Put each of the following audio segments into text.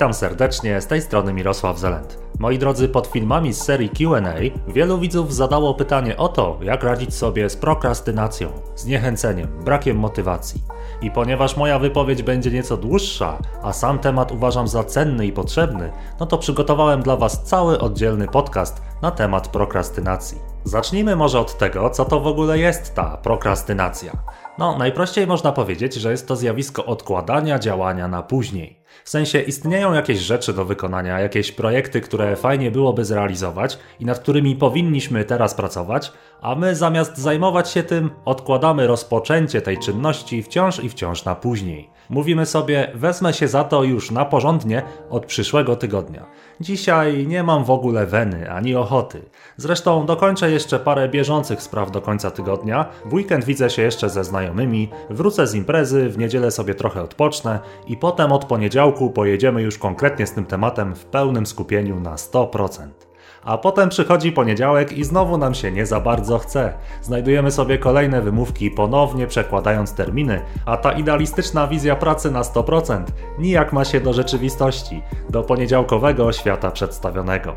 Witam serdecznie, z tej strony Mirosław Zelent. Moi drodzy, pod filmami z serii QA wielu widzów zadało pytanie o to, jak radzić sobie z prokrastynacją, zniechęceniem, brakiem motywacji. I ponieważ moja wypowiedź będzie nieco dłuższa, a sam temat uważam za cenny i potrzebny, no to przygotowałem dla Was cały oddzielny podcast na temat prokrastynacji. Zacznijmy może od tego, co to w ogóle jest ta prokrastynacja. No, najprościej można powiedzieć, że jest to zjawisko odkładania działania na później. W sensie istnieją jakieś rzeczy do wykonania, jakieś projekty, które fajnie byłoby zrealizować i nad którymi powinniśmy teraz pracować, a my zamiast zajmować się tym, odkładamy rozpoczęcie tej czynności wciąż i wciąż na później. Mówimy sobie, wezmę się za to już na porządnie od przyszłego tygodnia. Dzisiaj nie mam w ogóle weny ani ochoty. Zresztą dokończę jeszcze parę bieżących spraw do końca tygodnia. W weekend widzę się jeszcze ze znajomymi, wrócę z imprezy, w niedzielę sobie trochę odpocznę i potem od poniedziałku pojedziemy już konkretnie z tym tematem w pełnym skupieniu na 100%. A potem przychodzi poniedziałek i znowu nam się nie za bardzo chce. Znajdujemy sobie kolejne wymówki, ponownie przekładając terminy, a ta idealistyczna wizja pracy na 100% nijak ma się do rzeczywistości, do poniedziałkowego świata przedstawionego.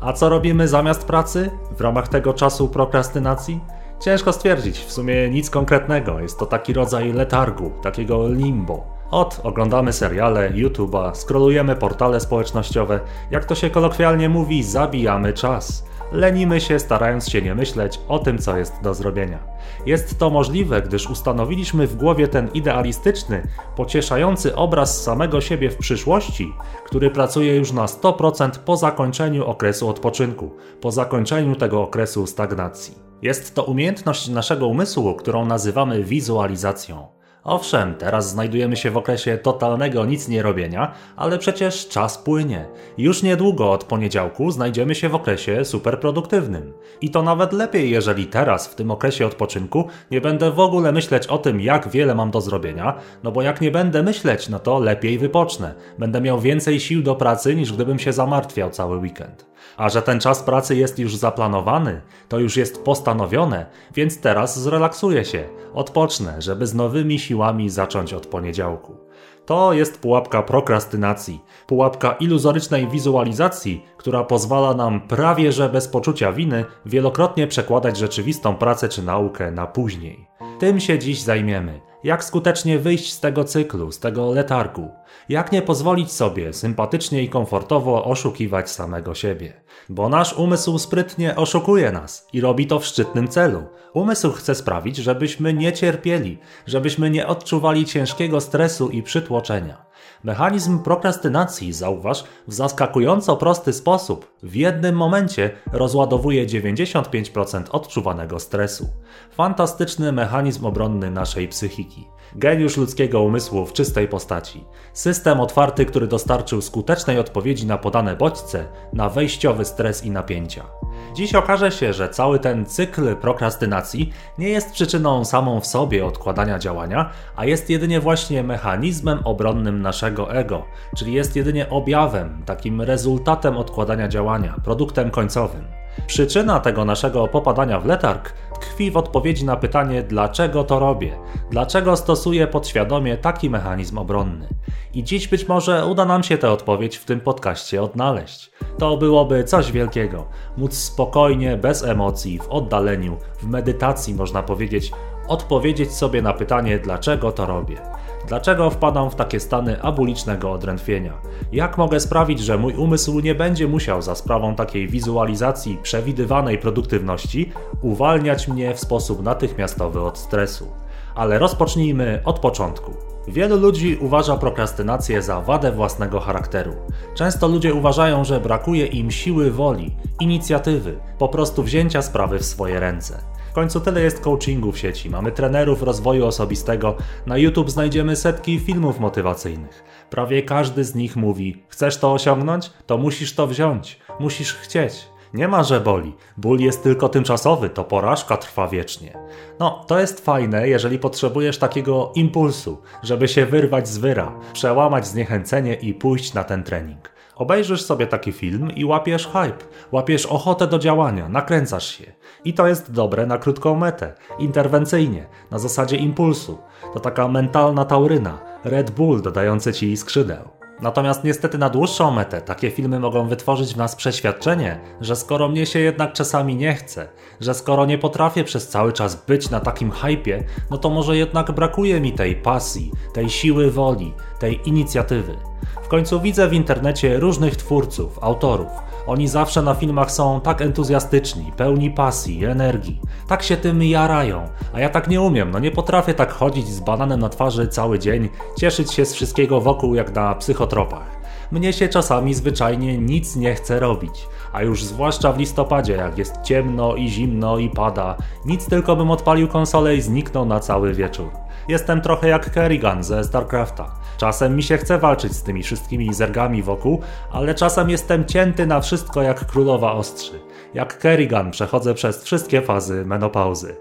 A co robimy zamiast pracy w ramach tego czasu prokrastynacji? Ciężko stwierdzić, w sumie nic konkretnego, jest to taki rodzaj letargu, takiego limbo. Od oglądamy seriale, YouTube'a, scrollujemy portale społecznościowe, jak to się kolokwialnie mówi, zabijamy czas. Lenimy się, starając się nie myśleć o tym, co jest do zrobienia. Jest to możliwe, gdyż ustanowiliśmy w głowie ten idealistyczny, pocieszający obraz samego siebie w przyszłości, który pracuje już na 100% po zakończeniu okresu odpoczynku, po zakończeniu tego okresu stagnacji. Jest to umiejętność naszego umysłu, którą nazywamy wizualizacją. Owszem, teraz znajdujemy się w okresie totalnego nic nie robienia, ale przecież czas płynie. Już niedługo od poniedziałku znajdziemy się w okresie superproduktywnym. I to nawet lepiej, jeżeli teraz, w tym okresie odpoczynku, nie będę w ogóle myśleć o tym, jak wiele mam do zrobienia, no bo jak nie będę myśleć, no to lepiej wypocznę. Będę miał więcej sił do pracy, niż gdybym się zamartwiał cały weekend. A że ten czas pracy jest już zaplanowany, to już jest postanowione, więc teraz zrelaksuję się, odpocznę, żeby z nowymi siłami zacząć od poniedziałku. To jest pułapka prokrastynacji, pułapka iluzorycznej wizualizacji, która pozwala nam prawie że bez poczucia winy wielokrotnie przekładać rzeczywistą pracę czy naukę na później. Tym się dziś zajmiemy. Jak skutecznie wyjść z tego cyklu, z tego letargu? Jak nie pozwolić sobie sympatycznie i komfortowo oszukiwać samego siebie? Bo nasz umysł sprytnie oszukuje nas i robi to w szczytnym celu. Umysł chce sprawić, żebyśmy nie cierpieli, żebyśmy nie odczuwali ciężkiego stresu i przytłoczenia. Mechanizm prokrastynacji, zauważ, w zaskakująco prosty sposób w jednym momencie rozładowuje 95% odczuwanego stresu. Fantastyczny mechanizm obronny naszej psychiki. Geniusz ludzkiego umysłu w czystej postaci. System otwarty, który dostarczył skutecznej odpowiedzi na podane bodźce, na wejściowy stres i napięcia. Dziś okaże się, że cały ten cykl prokrastynacji nie jest przyczyną samą w sobie odkładania działania, a jest jedynie właśnie mechanizmem obronnym naszego ego, czyli jest jedynie objawem, takim rezultatem odkładania działania, produktem końcowym. Przyczyna tego naszego popadania w letarg tkwi w odpowiedzi na pytanie, dlaczego to robię, dlaczego stosuję podświadomie taki mechanizm obronny. I dziś być może uda nam się tę odpowiedź w tym podcaście odnaleźć. To byłoby coś wielkiego. Móc spokojnie, bez emocji, w oddaleniu, w medytacji można powiedzieć, odpowiedzieć sobie na pytanie, dlaczego to robię. Dlaczego wpadam w takie stany abulicznego odrętwienia? Jak mogę sprawić, że mój umysł nie będzie musiał za sprawą takiej wizualizacji przewidywanej produktywności uwalniać mnie w sposób natychmiastowy od stresu? Ale rozpocznijmy od początku. Wielu ludzi uważa prokrastynację za wadę własnego charakteru. Często ludzie uważają, że brakuje im siły woli, inicjatywy, po prostu wzięcia sprawy w swoje ręce. Końcu tyle jest coachingu w sieci, mamy trenerów rozwoju osobistego, na YouTube znajdziemy setki filmów motywacyjnych. Prawie każdy z nich mówi: Chcesz to osiągnąć? To musisz to wziąć, musisz chcieć. Nie ma, że boli. Ból jest tylko tymczasowy, to porażka trwa wiecznie. No, to jest fajne, jeżeli potrzebujesz takiego impulsu, żeby się wyrwać z wyra, przełamać zniechęcenie i pójść na ten trening. Obejrzysz sobie taki film i łapiesz hype, łapiesz ochotę do działania, nakręcasz się. I to jest dobre na krótką metę, interwencyjnie, na zasadzie impulsu. To taka mentalna tauryna, Red Bull dodający ci skrzydeł. Natomiast niestety na dłuższą metę takie filmy mogą wytworzyć w nas przeświadczenie, że skoro mnie się jednak czasami nie chce, że skoro nie potrafię przez cały czas być na takim hypie, no to może jednak brakuje mi tej pasji, tej siły woli, tej inicjatywy. W końcu widzę w internecie różnych twórców, autorów, oni zawsze na filmach są tak entuzjastyczni, pełni pasji, energii. Tak się tym jarają. A ja tak nie umiem, no nie potrafię tak chodzić z bananem na twarzy cały dzień, cieszyć się z wszystkiego wokół jak na psychotropach. Mnie się czasami zwyczajnie nic nie chce robić. A już zwłaszcza w listopadzie, jak jest ciemno i zimno i pada, nic tylko bym odpalił konsolę i zniknął na cały wieczór. Jestem trochę jak Kerrigan ze StarCrafta. Czasem mi się chce walczyć z tymi wszystkimi zergami wokół, ale czasem jestem cięty na wszystko jak królowa ostrzy. Jak Kerrigan przechodzę przez wszystkie fazy menopauzy.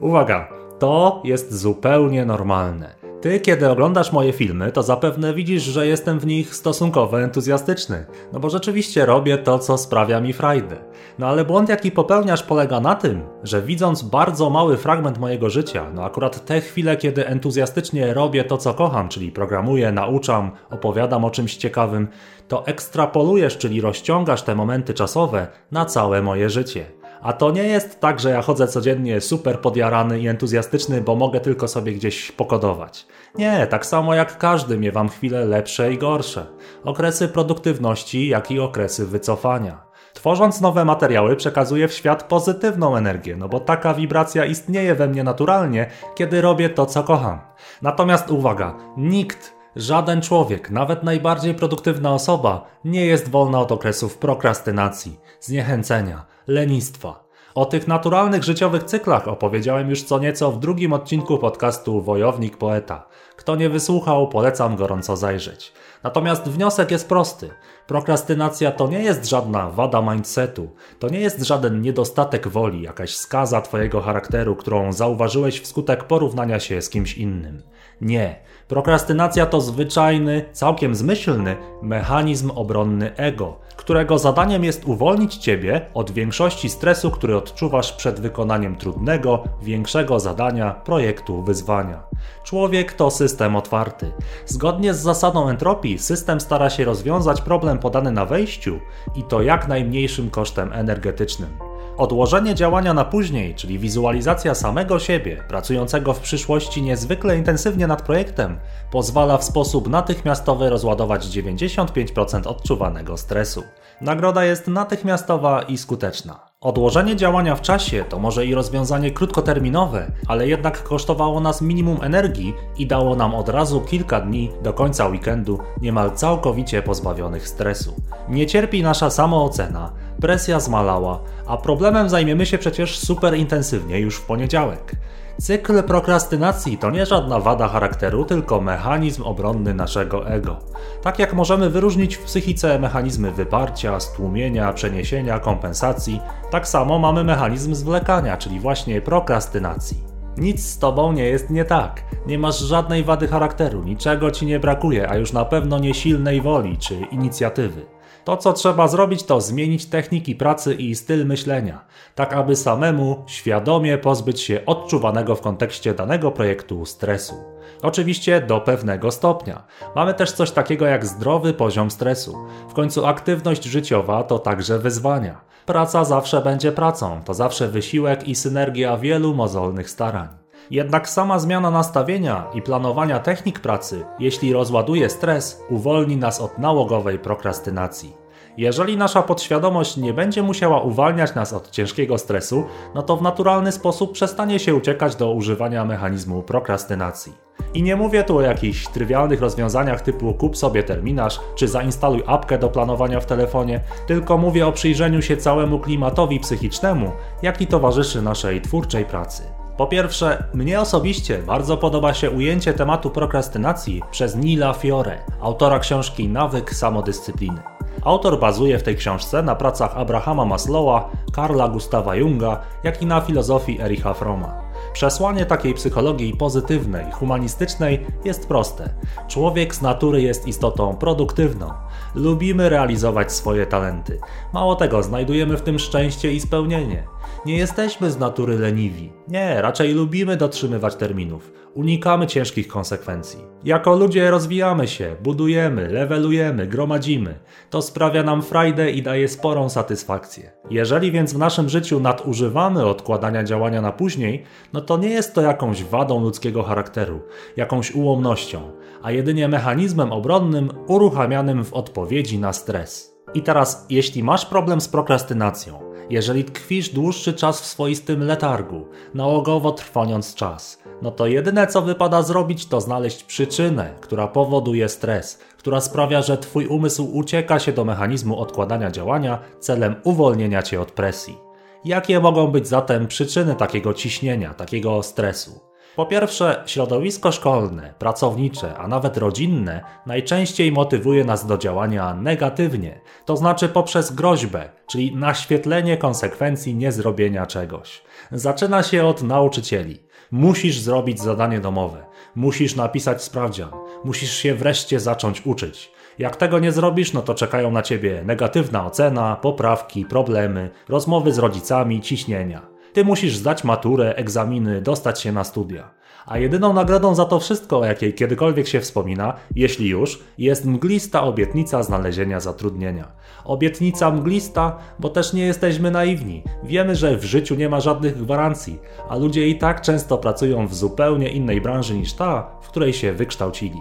Uwaga, to jest zupełnie normalne. Ty, kiedy oglądasz moje filmy, to zapewne widzisz, że jestem w nich stosunkowo entuzjastyczny. No bo rzeczywiście robię to, co sprawia mi frajdę. No ale błąd, jaki popełniasz, polega na tym, że widząc bardzo mały fragment mojego życia, no akurat te chwile, kiedy entuzjastycznie robię to, co kocham, czyli programuję, nauczam, opowiadam o czymś ciekawym, to ekstrapolujesz, czyli rozciągasz te momenty czasowe na całe moje życie. A to nie jest tak, że ja chodzę codziennie super podjarany i entuzjastyczny, bo mogę tylko sobie gdzieś pokodować. Nie, tak samo jak każdy miewam chwile lepsze i gorsze. Okresy produktywności, jak i okresy wycofania. Tworząc nowe materiały przekazuję w świat pozytywną energię, no bo taka wibracja istnieje we mnie naturalnie, kiedy robię to, co kocham. Natomiast uwaga, nikt Żaden człowiek, nawet najbardziej produktywna osoba, nie jest wolna od okresów prokrastynacji, zniechęcenia, lenistwa. O tych naturalnych życiowych cyklach opowiedziałem już co nieco w drugim odcinku podcastu Wojownik Poeta. Kto nie wysłuchał, polecam gorąco zajrzeć. Natomiast wniosek jest prosty. Prokrastynacja to nie jest żadna wada mindsetu, to nie jest żaden niedostatek woli, jakaś skaza Twojego charakteru, którą zauważyłeś wskutek porównania się z kimś innym. Nie. Prokrastynacja to zwyczajny, całkiem zmyślny mechanizm obronny ego, którego zadaniem jest uwolnić Ciebie od większości stresu, który odczuwasz przed wykonaniem trudnego, większego zadania, projektu, wyzwania. Człowiek to system otwarty. Zgodnie z zasadą entropii, system stara się rozwiązać problem podany na wejściu i to jak najmniejszym kosztem energetycznym. Odłożenie działania na później, czyli wizualizacja samego siebie, pracującego w przyszłości niezwykle intensywnie nad projektem, pozwala w sposób natychmiastowy rozładować 95% odczuwanego stresu. Nagroda jest natychmiastowa i skuteczna. Odłożenie działania w czasie to może i rozwiązanie krótkoterminowe, ale jednak kosztowało nas minimum energii i dało nam od razu kilka dni do końca weekendu niemal całkowicie pozbawionych stresu. Nie cierpi nasza samoocena, presja zmalała, a problemem zajmiemy się przecież super intensywnie już w poniedziałek. Cykl prokrastynacji to nie żadna wada charakteru, tylko mechanizm obronny naszego ego. Tak jak możemy wyróżnić w psychice mechanizmy wyparcia, stłumienia, przeniesienia, kompensacji, tak samo mamy mechanizm zwlekania, czyli właśnie prokrastynacji. Nic z tobą nie jest nie tak. Nie masz żadnej wady charakteru, niczego ci nie brakuje, a już na pewno nie silnej woli czy inicjatywy. To, co trzeba zrobić, to zmienić techniki pracy i styl myślenia, tak aby samemu świadomie pozbyć się odczuwanego w kontekście danego projektu stresu. Oczywiście do pewnego stopnia. Mamy też coś takiego jak zdrowy poziom stresu. W końcu aktywność życiowa to także wyzwania. Praca zawsze będzie pracą, to zawsze wysiłek i synergia wielu mozolnych starań. Jednak sama zmiana nastawienia i planowania technik pracy, jeśli rozładuje stres, uwolni nas od nałogowej prokrastynacji. Jeżeli nasza podświadomość nie będzie musiała uwalniać nas od ciężkiego stresu, no to w naturalny sposób przestanie się uciekać do używania mechanizmu prokrastynacji. I nie mówię tu o jakichś trywialnych rozwiązaniach typu kup sobie terminarz czy zainstaluj apkę do planowania w telefonie, tylko mówię o przyjrzeniu się całemu klimatowi psychicznemu, jaki towarzyszy naszej twórczej pracy. Po pierwsze, mnie osobiście bardzo podoba się ujęcie tematu prokrastynacji przez Nila Fiore, autora książki Nawyk samodyscypliny. Autor bazuje w tej książce na pracach Abrahama Maslowa, Karla Gustawa Junga, jak i na filozofii Ericha Froma. Przesłanie takiej psychologii pozytywnej, humanistycznej jest proste. Człowiek z natury jest istotą produktywną. Lubimy realizować swoje talenty. Mało tego, znajdujemy w tym szczęście i spełnienie. Nie jesteśmy z natury leniwi. Nie, raczej lubimy dotrzymywać terminów. Unikamy ciężkich konsekwencji. Jako ludzie rozwijamy się, budujemy, levelujemy, gromadzimy. To sprawia nam frajdę i daje sporą satysfakcję. Jeżeli więc w naszym życiu nadużywamy odkładania działania na później, no to nie jest to jakąś wadą ludzkiego charakteru, jakąś ułomnością, a jedynie mechanizmem obronnym uruchamianym w odpowiedzi na stres. I teraz, jeśli masz problem z prokrastynacją, jeżeli tkwisz dłuższy czas w swoistym letargu, nałogowo trwoniąc czas, no to jedyne co wypada zrobić to znaleźć przyczynę, która powoduje stres, która sprawia, że twój umysł ucieka się do mechanizmu odkładania działania celem uwolnienia cię od presji. Jakie mogą być zatem przyczyny takiego ciśnienia, takiego stresu? Po pierwsze, środowisko szkolne, pracownicze, a nawet rodzinne najczęściej motywuje nas do działania negatywnie, to znaczy poprzez groźbę, czyli naświetlenie konsekwencji niezrobienia czegoś. Zaczyna się od nauczycieli. Musisz zrobić zadanie domowe, musisz napisać sprawdzian, musisz się wreszcie zacząć uczyć. Jak tego nie zrobisz, no to czekają na ciebie negatywna ocena, poprawki, problemy, rozmowy z rodzicami, ciśnienia. Ty musisz zdać maturę, egzaminy, dostać się na studia. A jedyną nagrodą za to wszystko, o jakiej kiedykolwiek się wspomina, jeśli już, jest mglista obietnica znalezienia zatrudnienia. Obietnica mglista, bo też nie jesteśmy naiwni. Wiemy, że w życiu nie ma żadnych gwarancji, a ludzie i tak często pracują w zupełnie innej branży niż ta, w której się wykształcili.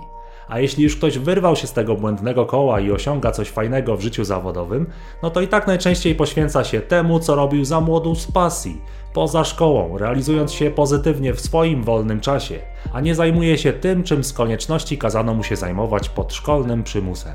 A jeśli już ktoś wyrwał się z tego błędnego koła i osiąga coś fajnego w życiu zawodowym, no to i tak najczęściej poświęca się temu, co robił za młodu z pasji, poza szkołą, realizując się pozytywnie w swoim wolnym czasie, a nie zajmuje się tym, czym z konieczności kazano mu się zajmować pod szkolnym przymusem.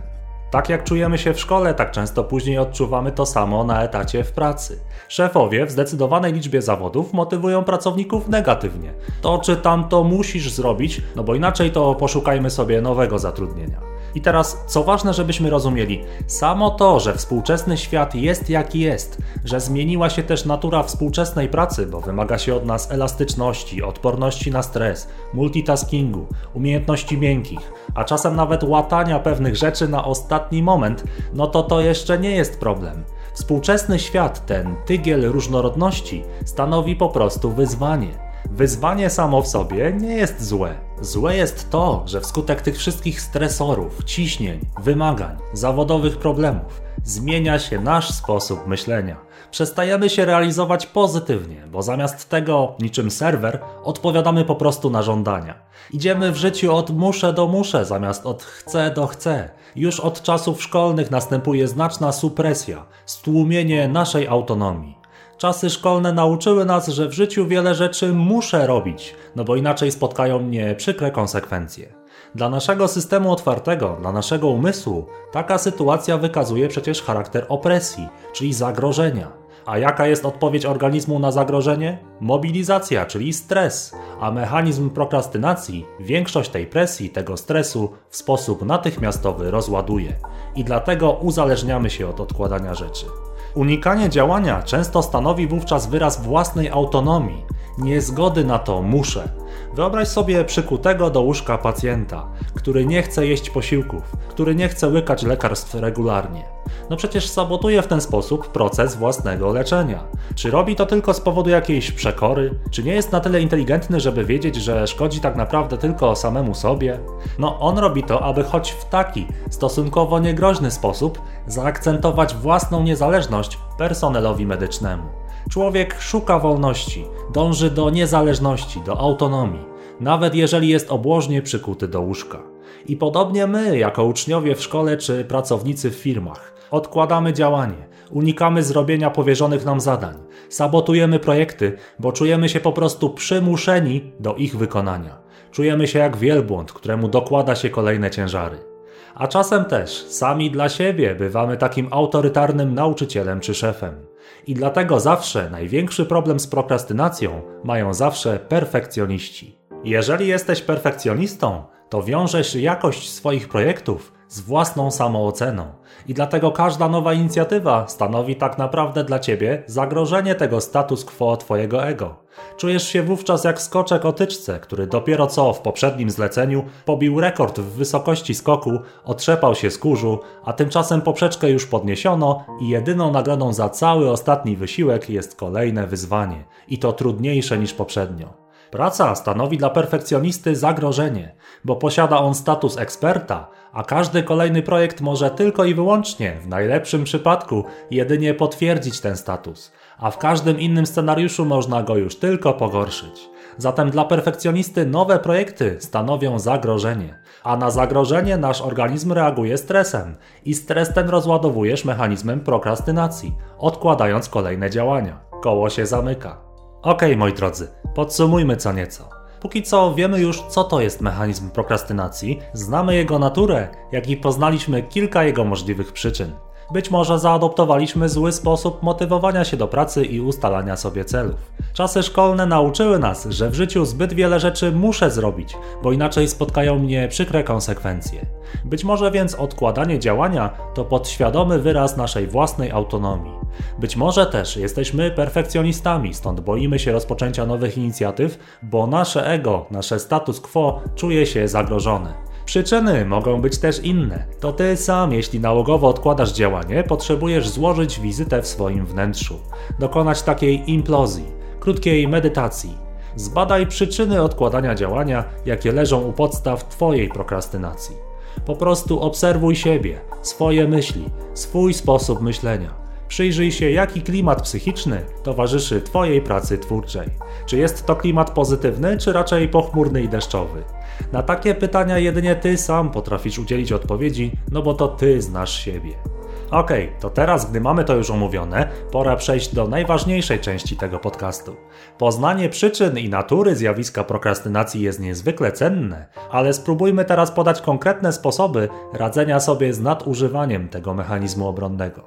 Tak jak czujemy się w szkole, tak często później odczuwamy to samo na etacie w pracy. Szefowie w zdecydowanej liczbie zawodów motywują pracowników negatywnie. To czy tamto musisz zrobić, no bo inaczej to poszukajmy sobie nowego zatrudnienia. I teraz, co ważne, żebyśmy rozumieli, samo to, że współczesny świat jest jaki jest, że zmieniła się też natura współczesnej pracy, bo wymaga się od nas elastyczności, odporności na stres, multitaskingu, umiejętności miękkich, a czasem nawet łatania pewnych rzeczy na ostatni moment, no to to jeszcze nie jest problem. Współczesny świat, ten tygiel różnorodności, stanowi po prostu wyzwanie. Wyzwanie samo w sobie nie jest złe. Złe jest to, że wskutek tych wszystkich stresorów, ciśnień, wymagań, zawodowych problemów zmienia się nasz sposób myślenia. Przestajemy się realizować pozytywnie, bo zamiast tego, niczym serwer, odpowiadamy po prostu na żądania. Idziemy w życiu od muszę do muszę, zamiast od chcę do chcę. Już od czasów szkolnych następuje znaczna supresja, stłumienie naszej autonomii. Czasy szkolne nauczyły nas, że w życiu wiele rzeczy muszę robić, no bo inaczej spotkają mnie przykre konsekwencje. Dla naszego systemu otwartego, dla naszego umysłu, taka sytuacja wykazuje przecież charakter opresji, czyli zagrożenia. A jaka jest odpowiedź organizmu na zagrożenie? Mobilizacja, czyli stres. A mechanizm prokrastynacji większość tej presji, tego stresu w sposób natychmiastowy rozładuje. I dlatego uzależniamy się od odkładania rzeczy. Unikanie działania często stanowi wówczas wyraz własnej autonomii, niezgody na to muszę. Wyobraź sobie przykutego do łóżka pacjenta, który nie chce jeść posiłków, który nie chce łykać lekarstw regularnie. No przecież sabotuje w ten sposób proces własnego leczenia. Czy robi to tylko z powodu jakiejś przekory? Czy nie jest na tyle inteligentny, żeby wiedzieć, że szkodzi tak naprawdę tylko samemu sobie? No on robi to, aby choć w taki stosunkowo niegroźny sposób zaakcentować własną niezależność personelowi medycznemu. Człowiek szuka wolności, dąży do niezależności, do autonomii, nawet jeżeli jest obłożnie przykuty do łóżka. I podobnie my, jako uczniowie w szkole czy pracownicy w firmach, odkładamy działanie, unikamy zrobienia powierzonych nam zadań, sabotujemy projekty, bo czujemy się po prostu przymuszeni do ich wykonania. Czujemy się jak wielbłąd, któremu dokłada się kolejne ciężary. A czasem też sami dla siebie bywamy takim autorytarnym nauczycielem czy szefem. I dlatego zawsze największy problem z prokrastynacją mają zawsze perfekcjoniści. Jeżeli jesteś perfekcjonistą, to wiążesz jakość swoich projektów z własną samooceną. I dlatego każda nowa inicjatywa stanowi tak naprawdę dla ciebie zagrożenie tego status quo twojego ego. Czujesz się wówczas jak skoczek o tyczce, który dopiero co w poprzednim zleceniu pobił rekord w wysokości skoku, otrzepał się z kurzu, a tymczasem poprzeczkę już podniesiono i jedyną nagrodą za cały ostatni wysiłek jest kolejne wyzwanie. I to trudniejsze niż poprzednio. Praca stanowi dla perfekcjonisty zagrożenie, bo posiada on status eksperta, a każdy kolejny projekt może tylko i wyłącznie, w najlepszym przypadku, jedynie potwierdzić ten status, a w każdym innym scenariuszu można go już tylko pogorszyć. Zatem dla perfekcjonisty nowe projekty stanowią zagrożenie, a na zagrożenie nasz organizm reaguje stresem i stres ten rozładowujesz mechanizmem prokrastynacji, odkładając kolejne działania. Koło się zamyka. Okay, moi drodzy, podsumujmy co nieco. Póki co wiemy już, co to jest mechanizm prokrastynacji, znamy jego naturę, jak i poznaliśmy kilka jego możliwych przyczyn. Być może zaadoptowaliśmy zły sposób motywowania się do pracy i ustalania sobie celów. Czasy szkolne nauczyły nas, że w życiu zbyt wiele rzeczy muszę zrobić, bo inaczej spotkają mnie przykre konsekwencje. Być może więc odkładanie działania to podświadomy wyraz naszej własnej autonomii. Być może też jesteśmy perfekcjonistami, stąd boimy się rozpoczęcia nowych inicjatyw, bo nasze ego, nasze status quo czuje się zagrożone. Przyczyny mogą być też inne. To ty sam, jeśli nałogowo odkładasz działanie, potrzebujesz złożyć wizytę w swoim wnętrzu, dokonać takiej implozji, krótkiej medytacji. Zbadaj przyczyny odkładania działania, jakie leżą u podstaw twojej prokrastynacji. Po prostu obserwuj siebie, swoje myśli, swój sposób myślenia. Przyjrzyj się, jaki klimat psychiczny towarzyszy Twojej pracy twórczej. Czy jest to klimat pozytywny, czy raczej pochmurny i deszczowy? Na takie pytania jedynie ty sam potrafisz udzielić odpowiedzi, no bo to ty znasz siebie. Okay, to teraz, gdy mamy to już omówione, pora przejść do najważniejszej części tego podcastu. Poznanie przyczyn i natury zjawiska prokrastynacji jest niezwykle cenne, ale spróbujmy teraz podać konkretne sposoby radzenia sobie z nadużywaniem tego mechanizmu obronnego.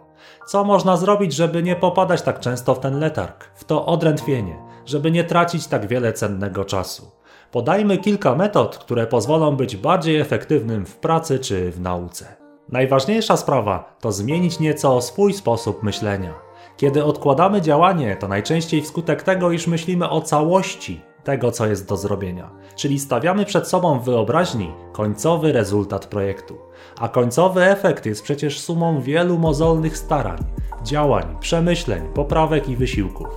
Co można zrobić, żeby nie popadać tak często w ten letarg, w to odrętwienie, żeby nie tracić tak wiele cennego czasu? Podajmy kilka metod, które pozwolą być bardziej efektywnym w pracy czy w nauce. Najważniejsza sprawa to zmienić nieco swój sposób myślenia. Kiedy odkładamy działanie, to najczęściej wskutek tego, iż myślimy o całości tego, co jest do zrobienia. Czyli stawiamy przed sobą w wyobraźni końcowy rezultat projektu. A końcowy efekt jest przecież sumą wielu mozolnych starań, działań, przemyśleń, poprawek i wysiłków.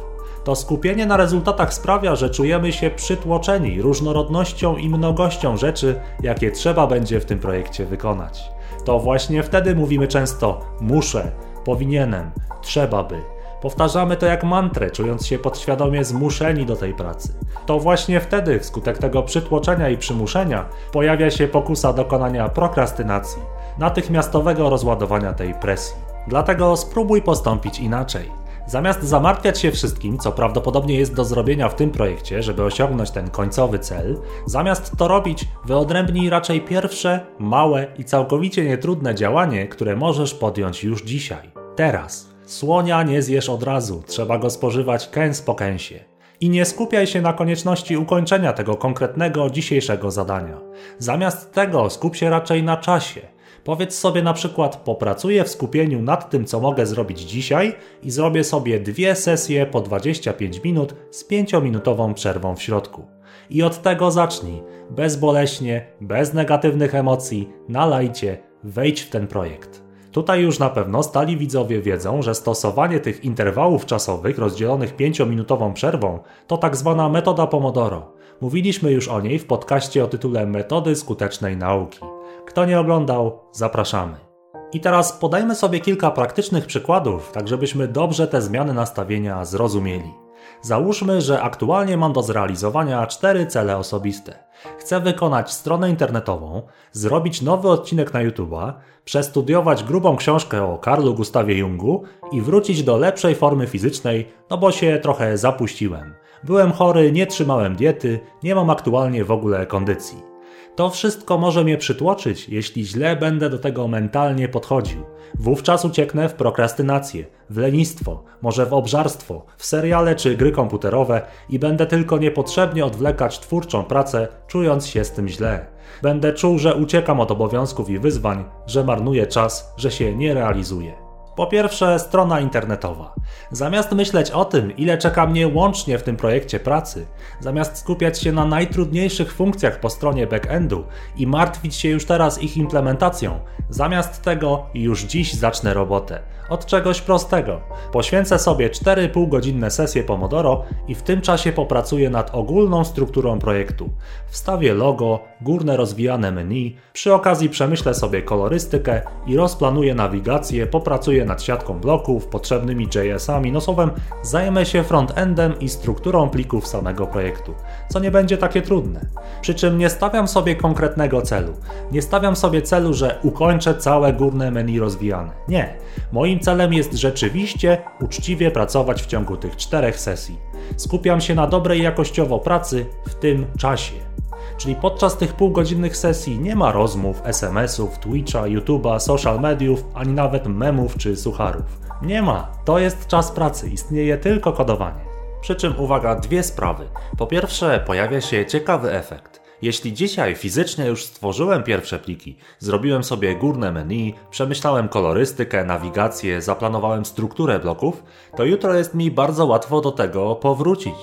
To skupienie na rezultatach sprawia, że czujemy się przytłoczeni różnorodnością i mnogością rzeczy, jakie trzeba będzie w tym projekcie wykonać. To właśnie wtedy mówimy często muszę, powinienem, trzeba by. Powtarzamy to jak mantrę, czując się podświadomie zmuszeni do tej pracy. To właśnie wtedy, wskutek tego przytłoczenia i przymuszenia, pojawia się pokusa dokonania prokrastynacji, natychmiastowego rozładowania tej presji. Dlatego spróbuj postąpić inaczej. Zamiast zamartwiać się wszystkim, co prawdopodobnie jest do zrobienia w tym projekcie, żeby osiągnąć ten końcowy cel, zamiast to robić, wyodrębnij raczej pierwsze, małe i całkowicie nietrudne działanie, które możesz podjąć już dzisiaj, teraz. Słonia nie zjesz od razu, trzeba go spożywać kęs po kęsie. I nie skupiaj się na konieczności ukończenia tego konkretnego dzisiejszego zadania. Zamiast tego skup się raczej na czasie Powiedz sobie na przykład, popracuję w skupieniu nad tym, co mogę zrobić dzisiaj i zrobię sobie dwie sesje po 25 minut z 5-minutową przerwą w środku. I od tego zacznij. Bezboleśnie, bez negatywnych emocji, nalajcie, wejdź w ten projekt. Tutaj już na pewno stali widzowie wiedzą, że stosowanie tych interwałów czasowych rozdzielonych 5-minutową przerwą to tak zwana metoda Pomodoro. Mówiliśmy już o niej w podcaście o tytule Metody skutecznej nauki. Kto nie oglądał, zapraszamy. I teraz podajmy sobie kilka praktycznych przykładów, tak żebyśmy dobrze te zmiany nastawienia zrozumieli. Załóżmy, że aktualnie mam do zrealizowania cztery cele osobiste. Chcę wykonać stronę internetową, zrobić nowy odcinek na YouTube'a, przestudiować grubą książkę o Karlu Gustawie Jungu i wrócić do lepszej formy fizycznej, no bo się trochę zapuściłem. Byłem chory, nie trzymałem diety, nie mam aktualnie w ogóle kondycji. To wszystko może mnie przytłoczyć, jeśli źle będę do tego mentalnie podchodził. Wówczas ucieknę w prokrastynację, w lenistwo, może w obżarstwo, w seriale czy gry komputerowe i będę tylko niepotrzebnie odwlekać twórczą pracę, czując się z tym źle. Będę czuł, że uciekam od obowiązków i wyzwań, że marnuję czas, że się nie realizuję. Po pierwsze, strona internetowa. Zamiast myśleć o tym, ile czeka mnie łącznie w tym projekcie pracy, zamiast skupiać się na najtrudniejszych funkcjach po stronie backendu i martwić się już teraz ich implementacją, zamiast tego już dziś zacznę robotę. Od czegoś prostego. Poświęcę sobie 4,5 godzinne sesje Pomodoro i w tym czasie popracuję nad ogólną strukturą projektu. Wstawię logo, górne rozwijane menu, przy okazji przemyślę sobie kolorystykę i rozplanuję nawigację, popracuję nad siatką bloków, potrzebnymi JS-ami, no zajmę się frontendem i strukturą plików samego projektu, co nie będzie takie trudne. Przy czym nie stawiam sobie konkretnego celu. Nie stawiam sobie celu, że ukończę całe górne menu rozwijane. Nie. Moim celem jest rzeczywiście uczciwie pracować w ciągu tych czterech sesji. Skupiam się na dobrej jakościowo pracy w tym czasie. Czyli podczas tych półgodzinnych sesji nie ma rozmów, SMS-ów, Twitcha, YouTube'a, social mediów, ani nawet memów czy sucharów. Nie ma. To jest czas pracy, istnieje tylko kodowanie. Przy czym uwaga, dwie sprawy. Po pierwsze, pojawia się ciekawy efekt. Jeśli dzisiaj fizycznie już stworzyłem pierwsze pliki, zrobiłem sobie górne menu, przemyślałem kolorystykę, nawigację, zaplanowałem strukturę bloków, to jutro jest mi bardzo łatwo do tego powrócić,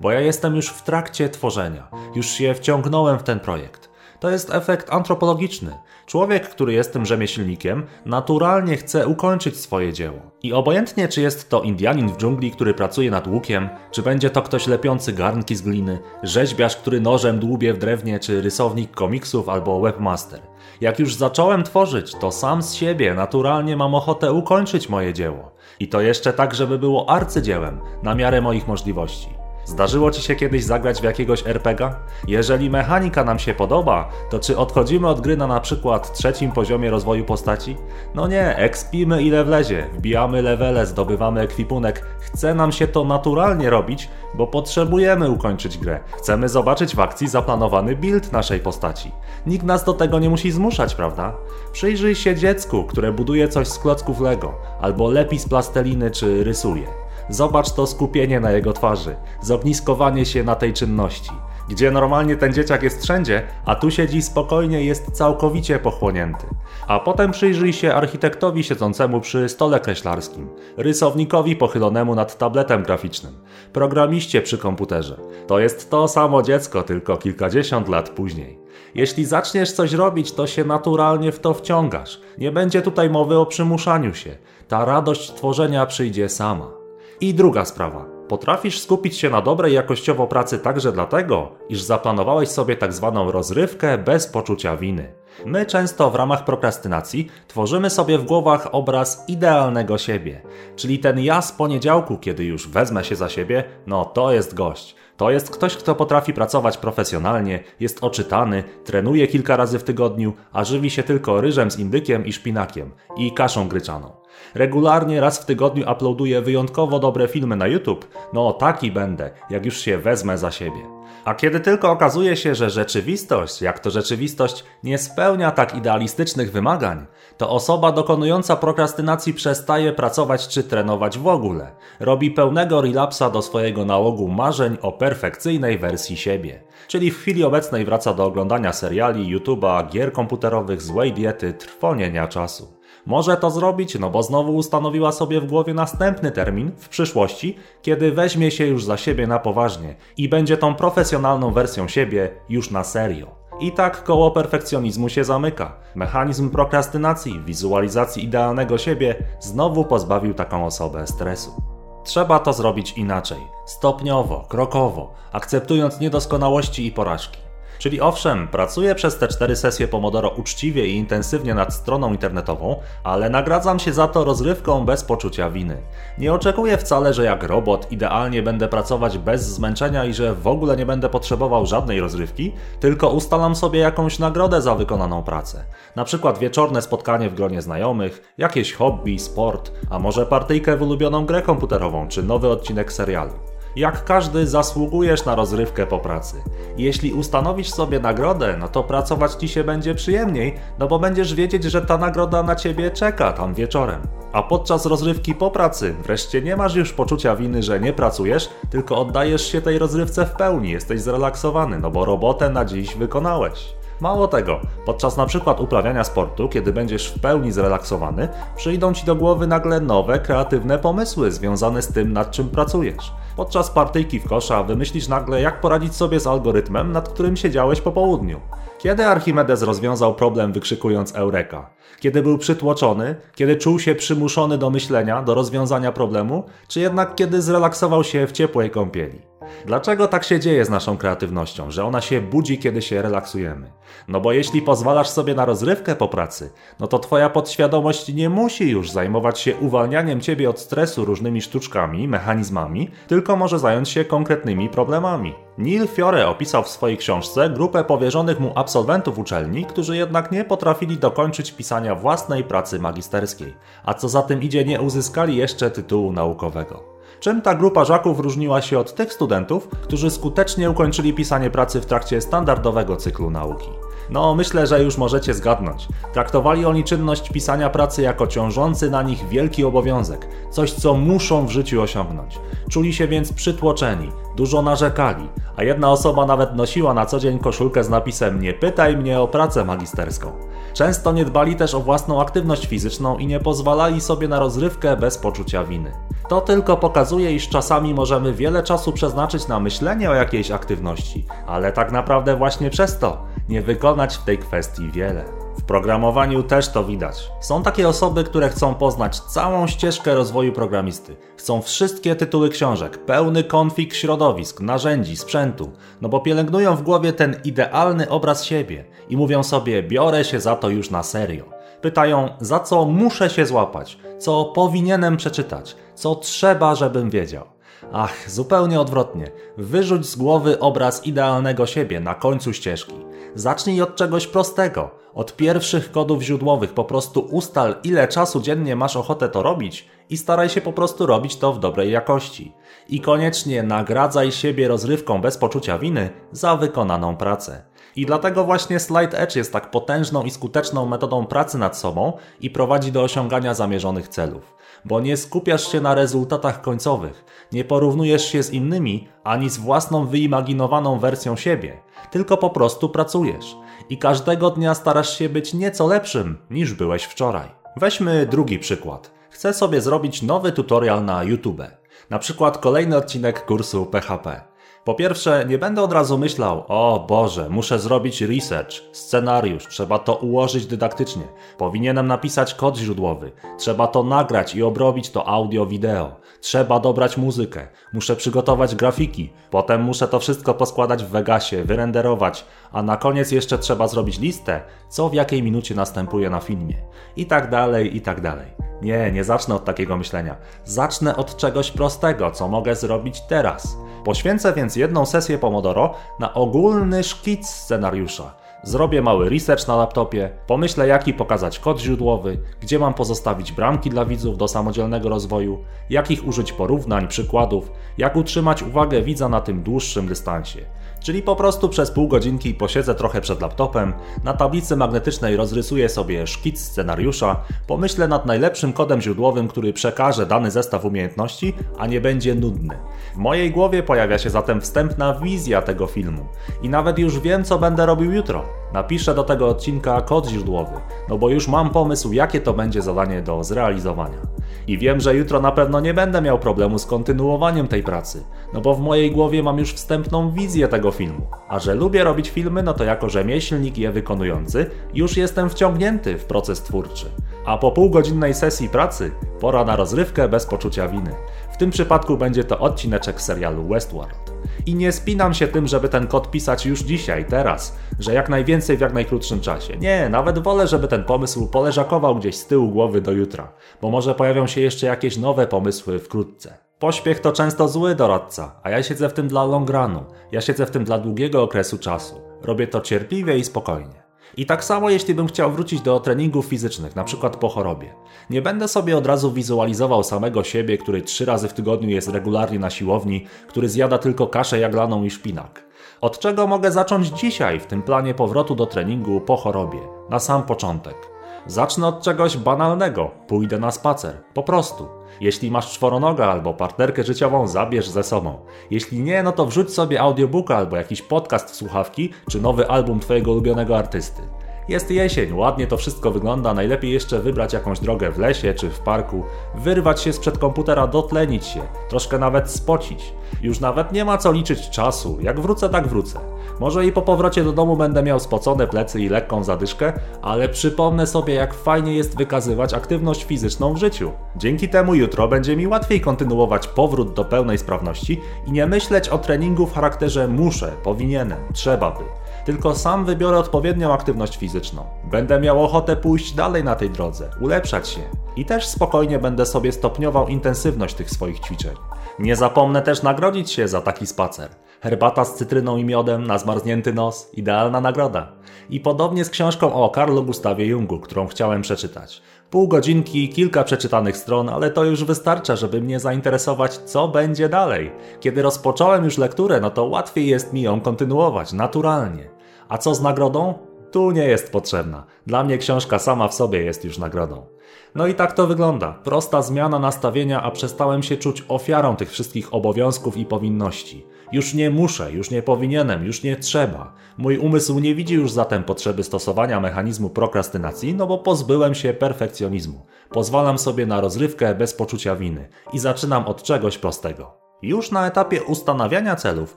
bo ja jestem już w trakcie tworzenia, już się wciągnąłem w ten projekt. To jest efekt antropologiczny. Człowiek, który jest tym rzemieślnikiem, naturalnie chce ukończyć swoje dzieło. I obojętnie, czy jest to Indianin w dżungli, który pracuje nad łukiem, czy będzie to ktoś lepiący garnki z gliny, rzeźbiarz, który nożem dłubie w drewnie, czy rysownik komiksów albo webmaster. Jak już zacząłem tworzyć, to sam z siebie naturalnie mam ochotę ukończyć moje dzieło. I to jeszcze tak, żeby było arcydziełem, na miarę moich możliwości. Zdarzyło Ci się kiedyś zagrać w jakiegoś RPGa? Jeżeli mechanika nam się podoba, to czy odchodzimy od gry na na przykład trzecim poziomie rozwoju postaci? No nie, ekspimy ile wlezie, wbijamy levele, zdobywamy ekwipunek. Chce nam się to naturalnie robić, bo potrzebujemy ukończyć grę. Chcemy zobaczyć w akcji zaplanowany build naszej postaci. Nikt nas do tego nie musi zmuszać, prawda? Przyjrzyj się dziecku, które buduje coś z klocków Lego, albo lepi z plasteliny czy rysuje. Zobacz to skupienie na jego twarzy, zogniskowanie się na tej czynności. Gdzie normalnie ten dzieciak jest wszędzie, a tu siedzi spokojnie jest całkowicie pochłonięty. A potem przyjrzyj się architektowi siedzącemu przy stole kreślarskim, rysownikowi pochylonemu nad tabletem graficznym, programiście przy komputerze. To jest to samo dziecko, tylko kilkadziesiąt lat później. Jeśli zaczniesz coś robić, to się naturalnie w to wciągasz. Nie będzie tutaj mowy o przymuszaniu się. Ta radość tworzenia przyjdzie sama. I druga sprawa. Potrafisz skupić się na dobrej jakościowo pracy także dlatego, iż zaplanowałeś sobie tak zwaną rozrywkę bez poczucia winy. My często w ramach prokrastynacji tworzymy sobie w głowach obraz idealnego siebie, czyli ten ja z poniedziałku, kiedy już wezmę się za siebie, no to jest gość. To jest ktoś, kto potrafi pracować profesjonalnie, jest oczytany, trenuje kilka razy w tygodniu, a żywi się tylko ryżem z indykiem i szpinakiem i kaszą gryczaną. Regularnie raz w tygodniu uploaduję wyjątkowo dobre filmy na YouTube. No taki będę, jak już się wezmę za siebie. A kiedy tylko okazuje się, że rzeczywistość, jak to rzeczywistość, nie spełnia tak idealistycznych wymagań, to osoba dokonująca prokrastynacji przestaje pracować czy trenować w ogóle. Robi pełnego relapsa do swojego nałogu marzeń o perfekcyjnej wersji siebie. Czyli w chwili obecnej wraca do oglądania seriali, YouTube'a, gier komputerowych, złej diety, trwonienia czasu. Może to zrobić, no bo znowu ustanowiła sobie w głowie następny termin w przyszłości, kiedy weźmie się już za siebie na poważnie i będzie tą profesjonalną wersją siebie już na serio. I tak koło perfekcjonizmu się zamyka. Mechanizm prokrastynacji, wizualizacji idealnego siebie znowu pozbawił taką osobę stresu. Trzeba to zrobić inaczej, stopniowo, krokowo, akceptując niedoskonałości i porażki. Czyli owszem, pracuję przez te cztery sesje Pomodoro uczciwie i intensywnie nad stroną internetową, ale nagradzam się za to rozrywką bez poczucia winy. Nie oczekuję wcale, że jak robot idealnie będę pracować bez zmęczenia i że w ogóle nie będę potrzebował żadnej rozrywki, tylko ustalam sobie jakąś nagrodę za wykonaną pracę. Na przykład wieczorne spotkanie w gronie znajomych, jakieś hobby, sport, a może partyjkę w ulubioną grę komputerową czy nowy odcinek serialu. Jak każdy zasługujesz na rozrywkę po pracy. Jeśli ustanowisz sobie nagrodę, no to pracować ci się będzie przyjemniej, no bo będziesz wiedzieć, że ta nagroda na ciebie czeka tam wieczorem. A podczas rozrywki po pracy wreszcie nie masz już poczucia winy, że nie pracujesz, tylko oddajesz się tej rozrywce w pełni, jesteś zrelaksowany, no bo robotę na dziś wykonałeś. Mało tego, podczas na przykład uprawiania sportu, kiedy będziesz w pełni zrelaksowany, przyjdą ci do głowy nagle nowe, kreatywne pomysły związane z tym, nad czym pracujesz. Podczas partyjki w kosza wymyślisz nagle, jak poradzić sobie z algorytmem, nad którym siedziałeś po południu. Kiedy Archimedes rozwiązał problem wykrzykując Eureka? Kiedy był przytłoczony? Kiedy czuł się przymuszony do myślenia, do rozwiązania problemu? Czy jednak kiedy zrelaksował się w ciepłej kąpieli? Dlaczego tak się dzieje z naszą kreatywnością, że ona się budzi, kiedy się relaksujemy? No bo jeśli pozwalasz sobie na rozrywkę po pracy, no to twoja podświadomość nie musi już zajmować się uwalnianiem ciebie od stresu różnymi sztuczkami, mechanizmami, tylko może zająć się konkretnymi problemami. Neil Fiore opisał w swojej książce grupę powierzonych mu absolwentów uczelni, którzy jednak nie potrafili dokończyć pisania własnej pracy magisterskiej, a co za tym idzie nie uzyskali jeszcze tytułu naukowego. Czym ta grupa żaków różniła się od tych studentów, którzy skutecznie ukończyli pisanie pracy w trakcie standardowego cyklu nauki? No, myślę, że już możecie zgadnąć. Traktowali oni czynność pisania pracy jako ciążący na nich wielki obowiązek, coś co muszą w życiu osiągnąć. Czuli się więc przytłoczeni, dużo narzekali, a jedna osoba nawet nosiła na co dzień koszulkę z napisem Nie pytaj mnie o pracę magisterską. Często nie dbali też o własną aktywność fizyczną i nie pozwalali sobie na rozrywkę bez poczucia winy. To tylko pokazuje, iż czasami możemy wiele czasu przeznaczyć na myślenie o jakiejś aktywności, ale tak naprawdę właśnie przez to nie wykonać w tej kwestii wiele. W programowaniu też to widać. Są takie osoby, które chcą poznać całą ścieżkę rozwoju programisty. Chcą wszystkie tytuły książek, pełny konfig środowisk, narzędzi, sprzętu, no bo pielęgnują w głowie ten idealny obraz siebie i mówią sobie: biorę się za to już na serio. Pytają, za co muszę się złapać, co powinienem przeczytać, co trzeba, żebym wiedział. Ach, zupełnie odwrotnie. Wyrzuć z głowy obraz idealnego siebie na końcu ścieżki. Zacznij od czegoś prostego, od pierwszych kodów źródłowych. Po prostu ustal, ile czasu dziennie masz ochotę to robić i staraj się po prostu robić to w dobrej jakości. I koniecznie nagradzaj siebie rozrywką bez poczucia winy za wykonaną pracę. I dlatego właśnie Slide Edge jest tak potężną i skuteczną metodą pracy nad sobą i prowadzi do osiągania zamierzonych celów. Bo nie skupiasz się na rezultatach końcowych, nie porównujesz się z innymi ani z własną wyimaginowaną wersją siebie, tylko po prostu pracujesz. I każdego dnia starasz się być nieco lepszym niż byłeś wczoraj. Weźmy drugi przykład. Chcę sobie zrobić nowy tutorial na YouTube. Na przykład kolejny odcinek kursu PHP. Po pierwsze, nie będę od razu myślał, o Boże, muszę zrobić research, scenariusz, trzeba to ułożyć dydaktycznie, powinienem napisać kod źródłowy, trzeba to nagrać i obrobić to audio-wideo, trzeba dobrać muzykę, muszę przygotować grafiki, potem muszę to wszystko poskładać w Vegasie, wyrenderować, a na koniec jeszcze trzeba zrobić listę, co w jakiej minucie następuje na filmie. I tak dalej, i tak dalej. Nie, nie zacznę od takiego myślenia. Zacznę od czegoś prostego, co mogę zrobić teraz. Poświęcę więc jedną sesję Pomodoro na ogólny szkic scenariusza. Zrobię mały research na laptopie, pomyślę jaki pokazać kod źródłowy, gdzie mam pozostawić bramki dla widzów do samodzielnego rozwoju, jakich użyć porównań, przykładów, jak utrzymać uwagę widza na tym dłuższym dystansie. Czyli po prostu przez pół godzinki posiedzę trochę przed laptopem, na tablicy magnetycznej rozrysuję sobie szkic scenariusza, pomyślę nad najlepszym kodem źródłowym, który przekaże dany zestaw umiejętności, a nie będzie nudny. W mojej głowie pojawia się zatem wstępna wizja tego filmu i nawet już wiem, co będę robił jutro. Napiszę do tego odcinka kod źródłowy, no bo już mam pomysł, jakie to będzie zadanie do zrealizowania. I wiem, że jutro na pewno nie będę miał problemu z kontynuowaniem tej pracy, no bo w mojej głowie mam już wstępną wizję tego filmu. A że lubię robić filmy, no to jako rzemieślnik je wykonujący, już jestem wciągnięty w proces twórczy. A po półgodzinnej sesji pracy pora na rozrywkę bez poczucia winy. W tym przypadku będzie to odcineczek serialu Westworld. I nie spinam się tym, żeby ten kod pisać już dzisiaj, teraz, że jak najwięcej w jak najkrótszym czasie. Nie, nawet wolę, żeby ten pomysł poleżakował gdzieś z tyłu głowy do jutra, bo może pojawią się jeszcze jakieś nowe pomysły wkrótce. Pośpiech to często zły doradca, a ja siedzę w tym dla long runu, ja siedzę w tym dla długiego okresu czasu. Robię to cierpliwie i spokojnie. I tak samo jeśli bym chciał wrócić do treningów fizycznych, na przykład po chorobie. Nie będę sobie od razu wizualizował samego siebie, który trzy razy w tygodniu jest regularnie na siłowni, który zjada tylko kaszę jaglaną i szpinak. Od czego mogę zacząć dzisiaj w tym planie powrotu do treningu po chorobie? Na sam początek. Zacznę od czegoś banalnego. Pójdę na spacer. Po prostu. Jeśli masz czworonoga albo partnerkę życiową, zabierz ze sobą. Jeśli nie, no to wrzuć sobie audiobooka albo jakiś podcast w słuchawki, czy nowy album twojego ulubionego artysty. Jest jesień, ładnie to wszystko wygląda, najlepiej jeszcze wybrać jakąś drogę w lesie czy w parku, wyrwać się sprzed komputera, dotlenić się, troszkę nawet spocić. Już nawet nie ma co liczyć czasu, jak wrócę tak wrócę. Może i po powrocie do domu będę miał spocone plecy i lekką zadyszkę, ale przypomnę sobie jak fajnie jest wykazywać aktywność fizyczną w życiu. Dzięki temu jutro będzie mi łatwiej kontynuować powrót do pełnej sprawności i nie myśleć o treningu w charakterze muszę, powinienem, trzeba by tylko sam wybiorę odpowiednią aktywność fizyczną. Będę miał ochotę pójść dalej na tej drodze, ulepszać się i też spokojnie będę sobie stopniował intensywność tych swoich ćwiczeń. Nie zapomnę też nagrodzić się za taki spacer. Herbata z cytryną i miodem na zmarznięty nos idealna nagroda. I podobnie z książką o Karlu Gustawie Jungu, którą chciałem przeczytać. Pół godzinki, kilka przeczytanych stron, ale to już wystarcza, żeby mnie zainteresować, co będzie dalej. Kiedy rozpocząłem już lekturę, no to łatwiej jest mi ją kontynuować, naturalnie. A co z nagrodą? Tu nie jest potrzebna. Dla mnie książka sama w sobie jest już nagrodą. No i tak to wygląda. Prosta zmiana nastawienia, a przestałem się czuć ofiarą tych wszystkich obowiązków i powinności. Już nie muszę, już nie powinienem, już nie trzeba. Mój umysł nie widzi już zatem potrzeby stosowania mechanizmu prokrastynacji, no bo pozbyłem się perfekcjonizmu. Pozwalam sobie na rozrywkę bez poczucia winy i zaczynam od czegoś prostego. Już na etapie ustanawiania celów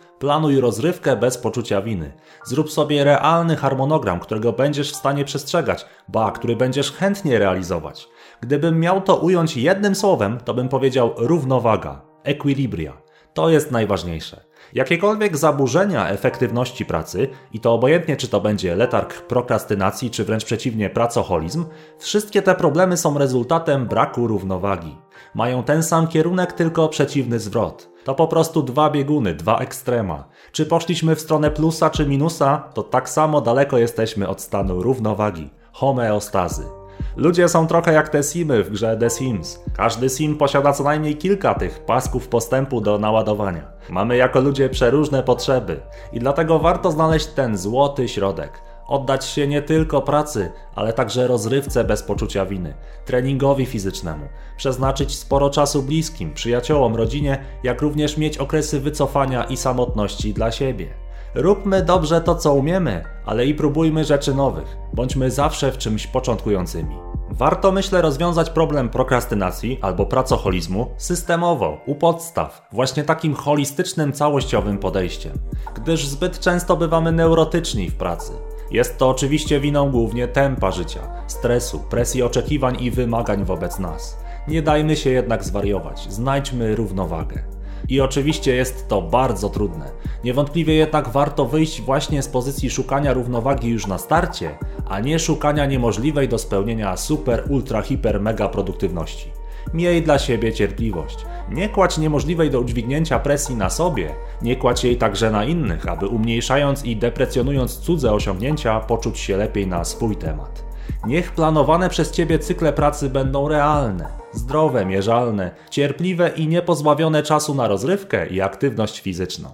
planuj rozrywkę bez poczucia winy. Zrób sobie realny harmonogram, którego będziesz w stanie przestrzegać, ba, który będziesz chętnie realizować. Gdybym miał to ująć jednym słowem, to bym powiedział równowaga, equilibria. To jest najważniejsze. Jakiekolwiek zaburzenia efektywności pracy, i to obojętnie czy to będzie letarg prokrastynacji, czy wręcz przeciwnie pracoholizm, wszystkie te problemy są rezultatem braku równowagi. Mają ten sam kierunek, tylko przeciwny zwrot. To po prostu dwa bieguny, dwa ekstrema. Czy poszliśmy w stronę plusa czy minusa, to tak samo daleko jesteśmy od stanu równowagi, homeostazy. Ludzie są trochę jak te simy w grze The Sims. Każdy sim posiada co najmniej kilka tych pasków postępu do naładowania. Mamy jako ludzie przeróżne potrzeby i dlatego warto znaleźć ten złoty środek. Oddać się nie tylko pracy, ale także rozrywce bez poczucia winy, treningowi fizycznemu, przeznaczyć sporo czasu bliskim, przyjaciołom, rodzinie, jak również mieć okresy wycofania i samotności dla siebie. Róbmy dobrze to, co umiemy, ale i próbujmy rzeczy nowych. Bądźmy zawsze w czymś początkującymi. Warto, myślę, rozwiązać problem prokrastynacji albo pracoholizmu systemowo, u podstaw, właśnie takim holistycznym, całościowym podejściem. Gdyż zbyt często bywamy neurotyczni w pracy. Jest to oczywiście winą głównie tempa życia, stresu, presji oczekiwań i wymagań wobec nas. Nie dajmy się jednak zwariować, znajdźmy równowagę. I oczywiście jest to bardzo trudne. Niewątpliwie jednak warto wyjść właśnie z pozycji szukania równowagi już na starcie, a nie szukania niemożliwej do spełnienia super, ultra, hiper, mega produktywności. Miej dla siebie cierpliwość. Nie kładź niemożliwej do udźwignięcia presji na sobie, nie kładź jej także na innych, aby umniejszając i deprecjonując cudze osiągnięcia, poczuć się lepiej na swój temat. Niech planowane przez Ciebie cykle pracy będą realne, zdrowe, mierzalne, cierpliwe i niepozbawione czasu na rozrywkę i aktywność fizyczną.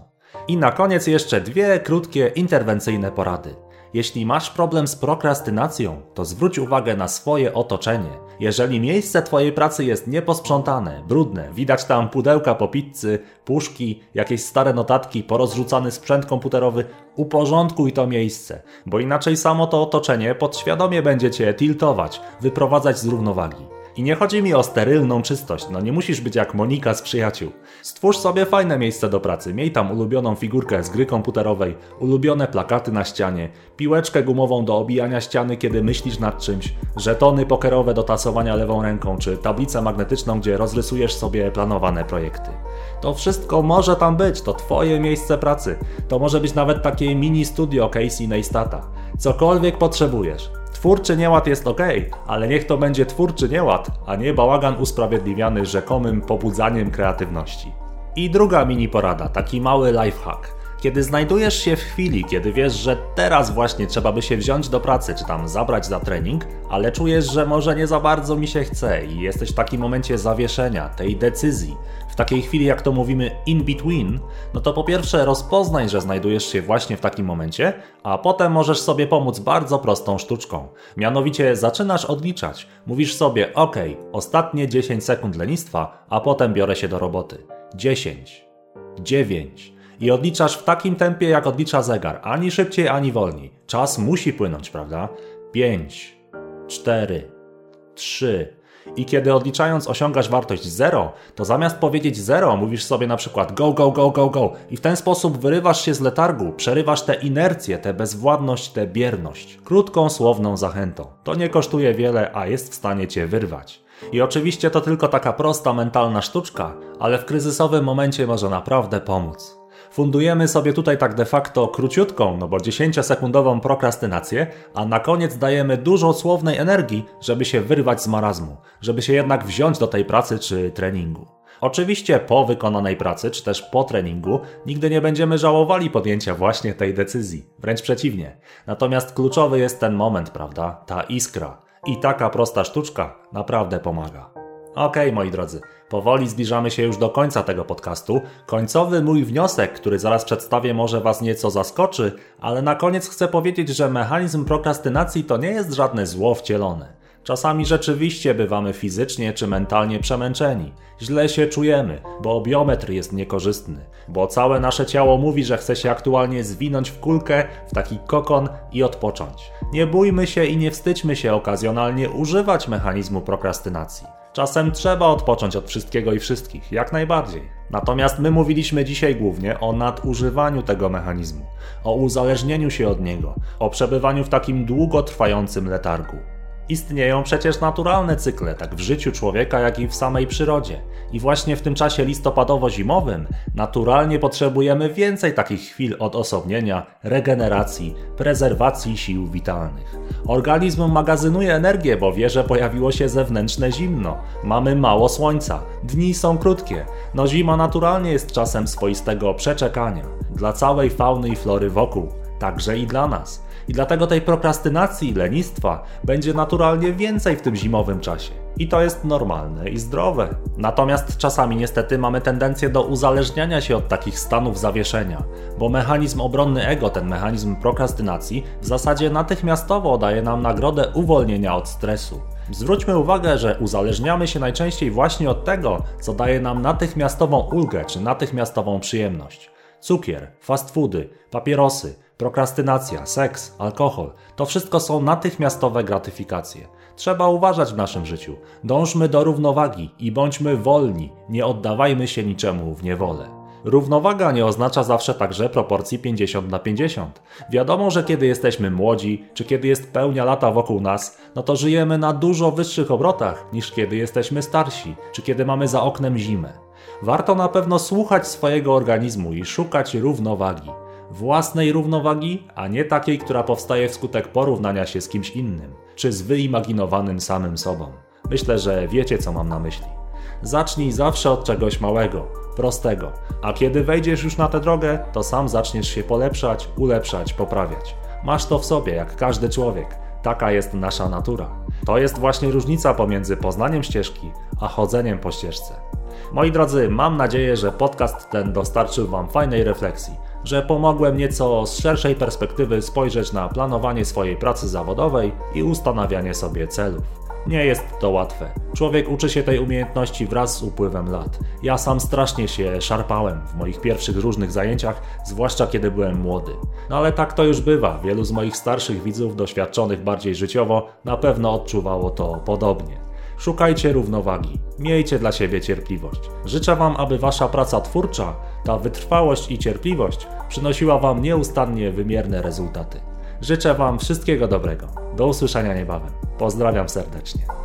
I na koniec jeszcze dwie krótkie interwencyjne porady. Jeśli masz problem z prokrastynacją, to zwróć uwagę na swoje otoczenie. Jeżeli miejsce Twojej pracy jest nieposprzątane, brudne, widać tam pudełka po pizzy, puszki, jakieś stare notatki, porozrzucany sprzęt komputerowy, uporządkuj to miejsce, bo inaczej samo to otoczenie podświadomie będzie Cię tiltować, wyprowadzać z równowagi. I nie chodzi mi o sterylną czystość, no nie musisz być jak Monika z przyjaciół. Stwórz sobie fajne miejsce do pracy, miej tam ulubioną figurkę z gry komputerowej, ulubione plakaty na ścianie, piłeczkę gumową do obijania ściany, kiedy myślisz nad czymś, żetony pokerowe do tasowania lewą ręką, czy tablicę magnetyczną, gdzie rozrysujesz sobie planowane projekty. To wszystko może tam być, to Twoje miejsce pracy. To może być nawet takie mini studio Casey Neistata. Cokolwiek potrzebujesz. Twórczy nieład jest ok, ale niech to będzie twórczy nieład, a nie bałagan usprawiedliwiany rzekomym pobudzaniem kreatywności. I druga mini porada, taki mały lifehack. Kiedy znajdujesz się w chwili, kiedy wiesz, że teraz właśnie trzeba by się wziąć do pracy, czy tam zabrać za trening, ale czujesz, że może nie za bardzo mi się chce i jesteś w takim momencie zawieszenia, tej decyzji, w takiej chwili, jak to mówimy, in between, no to po pierwsze rozpoznaj, że znajdujesz się właśnie w takim momencie, a potem możesz sobie pomóc bardzo prostą sztuczką. Mianowicie zaczynasz odliczać. Mówisz sobie, ok, ostatnie 10 sekund lenistwa, a potem biorę się do roboty. 10, 9, i odliczasz w takim tempie, jak odlicza zegar, ani szybciej, ani wolniej. Czas musi płynąć, prawda? 5, 4, 3. I kiedy odliczając osiągasz wartość 0, to zamiast powiedzieć 0, mówisz sobie na przykład go, go, go, go, go. I w ten sposób wyrywasz się z letargu, przerywasz tę inercję, tę bezwładność, tę bierność. Krótką, słowną zachętą. To nie kosztuje wiele, a jest w stanie cię wyrwać. I oczywiście to tylko taka prosta mentalna sztuczka, ale w kryzysowym momencie może naprawdę pomóc. Fundujemy sobie tutaj tak de facto króciutką, no bo 10-sekundową prokrastynację, a na koniec dajemy dużo słownej energii, żeby się wyrwać z marazmu, żeby się jednak wziąć do tej pracy czy treningu. Oczywiście po wykonanej pracy, czy też po treningu, nigdy nie będziemy żałowali podjęcia właśnie tej decyzji. Wręcz przeciwnie. Natomiast kluczowy jest ten moment, prawda? Ta iskra. I taka prosta sztuczka naprawdę pomaga. Okej, okay, moi drodzy, powoli zbliżamy się już do końca tego podcastu. Końcowy mój wniosek, który zaraz przedstawię, może Was nieco zaskoczy, ale na koniec chcę powiedzieć, że mechanizm prokrastynacji to nie jest żadne zło wcielone. Czasami rzeczywiście bywamy fizycznie czy mentalnie przemęczeni. Źle się czujemy, bo biometr jest niekorzystny, bo całe nasze ciało mówi, że chce się aktualnie zwinąć w kulkę, w taki kokon i odpocząć. Nie bójmy się i nie wstydźmy się okazjonalnie używać mechanizmu prokrastynacji. Czasem trzeba odpocząć od wszystkiego i wszystkich, jak najbardziej. Natomiast my mówiliśmy dzisiaj głównie o nadużywaniu tego mechanizmu, o uzależnieniu się od niego, o przebywaniu w takim długotrwającym letargu. Istnieją przecież naturalne cykle, tak w życiu człowieka, jak i w samej przyrodzie. I właśnie w tym czasie listopadowo-zimowym naturalnie potrzebujemy więcej takich chwil odosobnienia, regeneracji, prezerwacji sił witalnych. Organizm magazynuje energię, bo wie, że pojawiło się zewnętrzne zimno. Mamy mało słońca, dni są krótkie. No zima naturalnie jest czasem swoistego przeczekania dla całej fauny i flory wokół, także i dla nas. I dlatego tej prokrastynacji, lenistwa będzie naturalnie więcej w tym zimowym czasie. I to jest normalne i zdrowe. Natomiast czasami niestety mamy tendencję do uzależniania się od takich stanów zawieszenia, bo mechanizm obronny ego, ten mechanizm prokrastynacji, w zasadzie natychmiastowo daje nam nagrodę uwolnienia od stresu. Zwróćmy uwagę, że uzależniamy się najczęściej właśnie od tego, co daje nam natychmiastową ulgę czy natychmiastową przyjemność. Cukier, fast foody, papierosy, Prokrastynacja, seks, alkohol to wszystko są natychmiastowe gratyfikacje. Trzeba uważać w naszym życiu. Dążmy do równowagi i bądźmy wolni, nie oddawajmy się niczemu w niewolę. Równowaga nie oznacza zawsze także proporcji 50 na 50. Wiadomo, że kiedy jesteśmy młodzi, czy kiedy jest pełnia lata wokół nas, no to żyjemy na dużo wyższych obrotach niż kiedy jesteśmy starsi, czy kiedy mamy za oknem zimę. Warto na pewno słuchać swojego organizmu i szukać równowagi własnej równowagi, a nie takiej, która powstaje wskutek porównania się z kimś innym, czy z wyimaginowanym samym sobą. Myślę, że wiecie, co mam na myśli. Zacznij zawsze od czegoś małego, prostego, a kiedy wejdziesz już na tę drogę, to sam zaczniesz się polepszać, ulepszać, poprawiać. Masz to w sobie, jak każdy człowiek. Taka jest nasza natura. To jest właśnie różnica pomiędzy poznaniem ścieżki, a chodzeniem po ścieżce. Moi drodzy, mam nadzieję, że podcast ten dostarczył Wam fajnej refleksji że pomogłem nieco z szerszej perspektywy spojrzeć na planowanie swojej pracy zawodowej i ustanawianie sobie celów. Nie jest to łatwe. Człowiek uczy się tej umiejętności wraz z upływem lat. Ja sam strasznie się szarpałem w moich pierwszych różnych zajęciach, zwłaszcza kiedy byłem młody. No ale tak to już bywa. Wielu z moich starszych widzów, doświadczonych bardziej życiowo, na pewno odczuwało to podobnie. Szukajcie równowagi, miejcie dla siebie cierpliwość. Życzę Wam, aby Wasza praca twórcza, ta wytrwałość i cierpliwość przynosiła Wam nieustannie wymierne rezultaty. Życzę Wam wszystkiego dobrego. Do usłyszenia niebawem. Pozdrawiam serdecznie.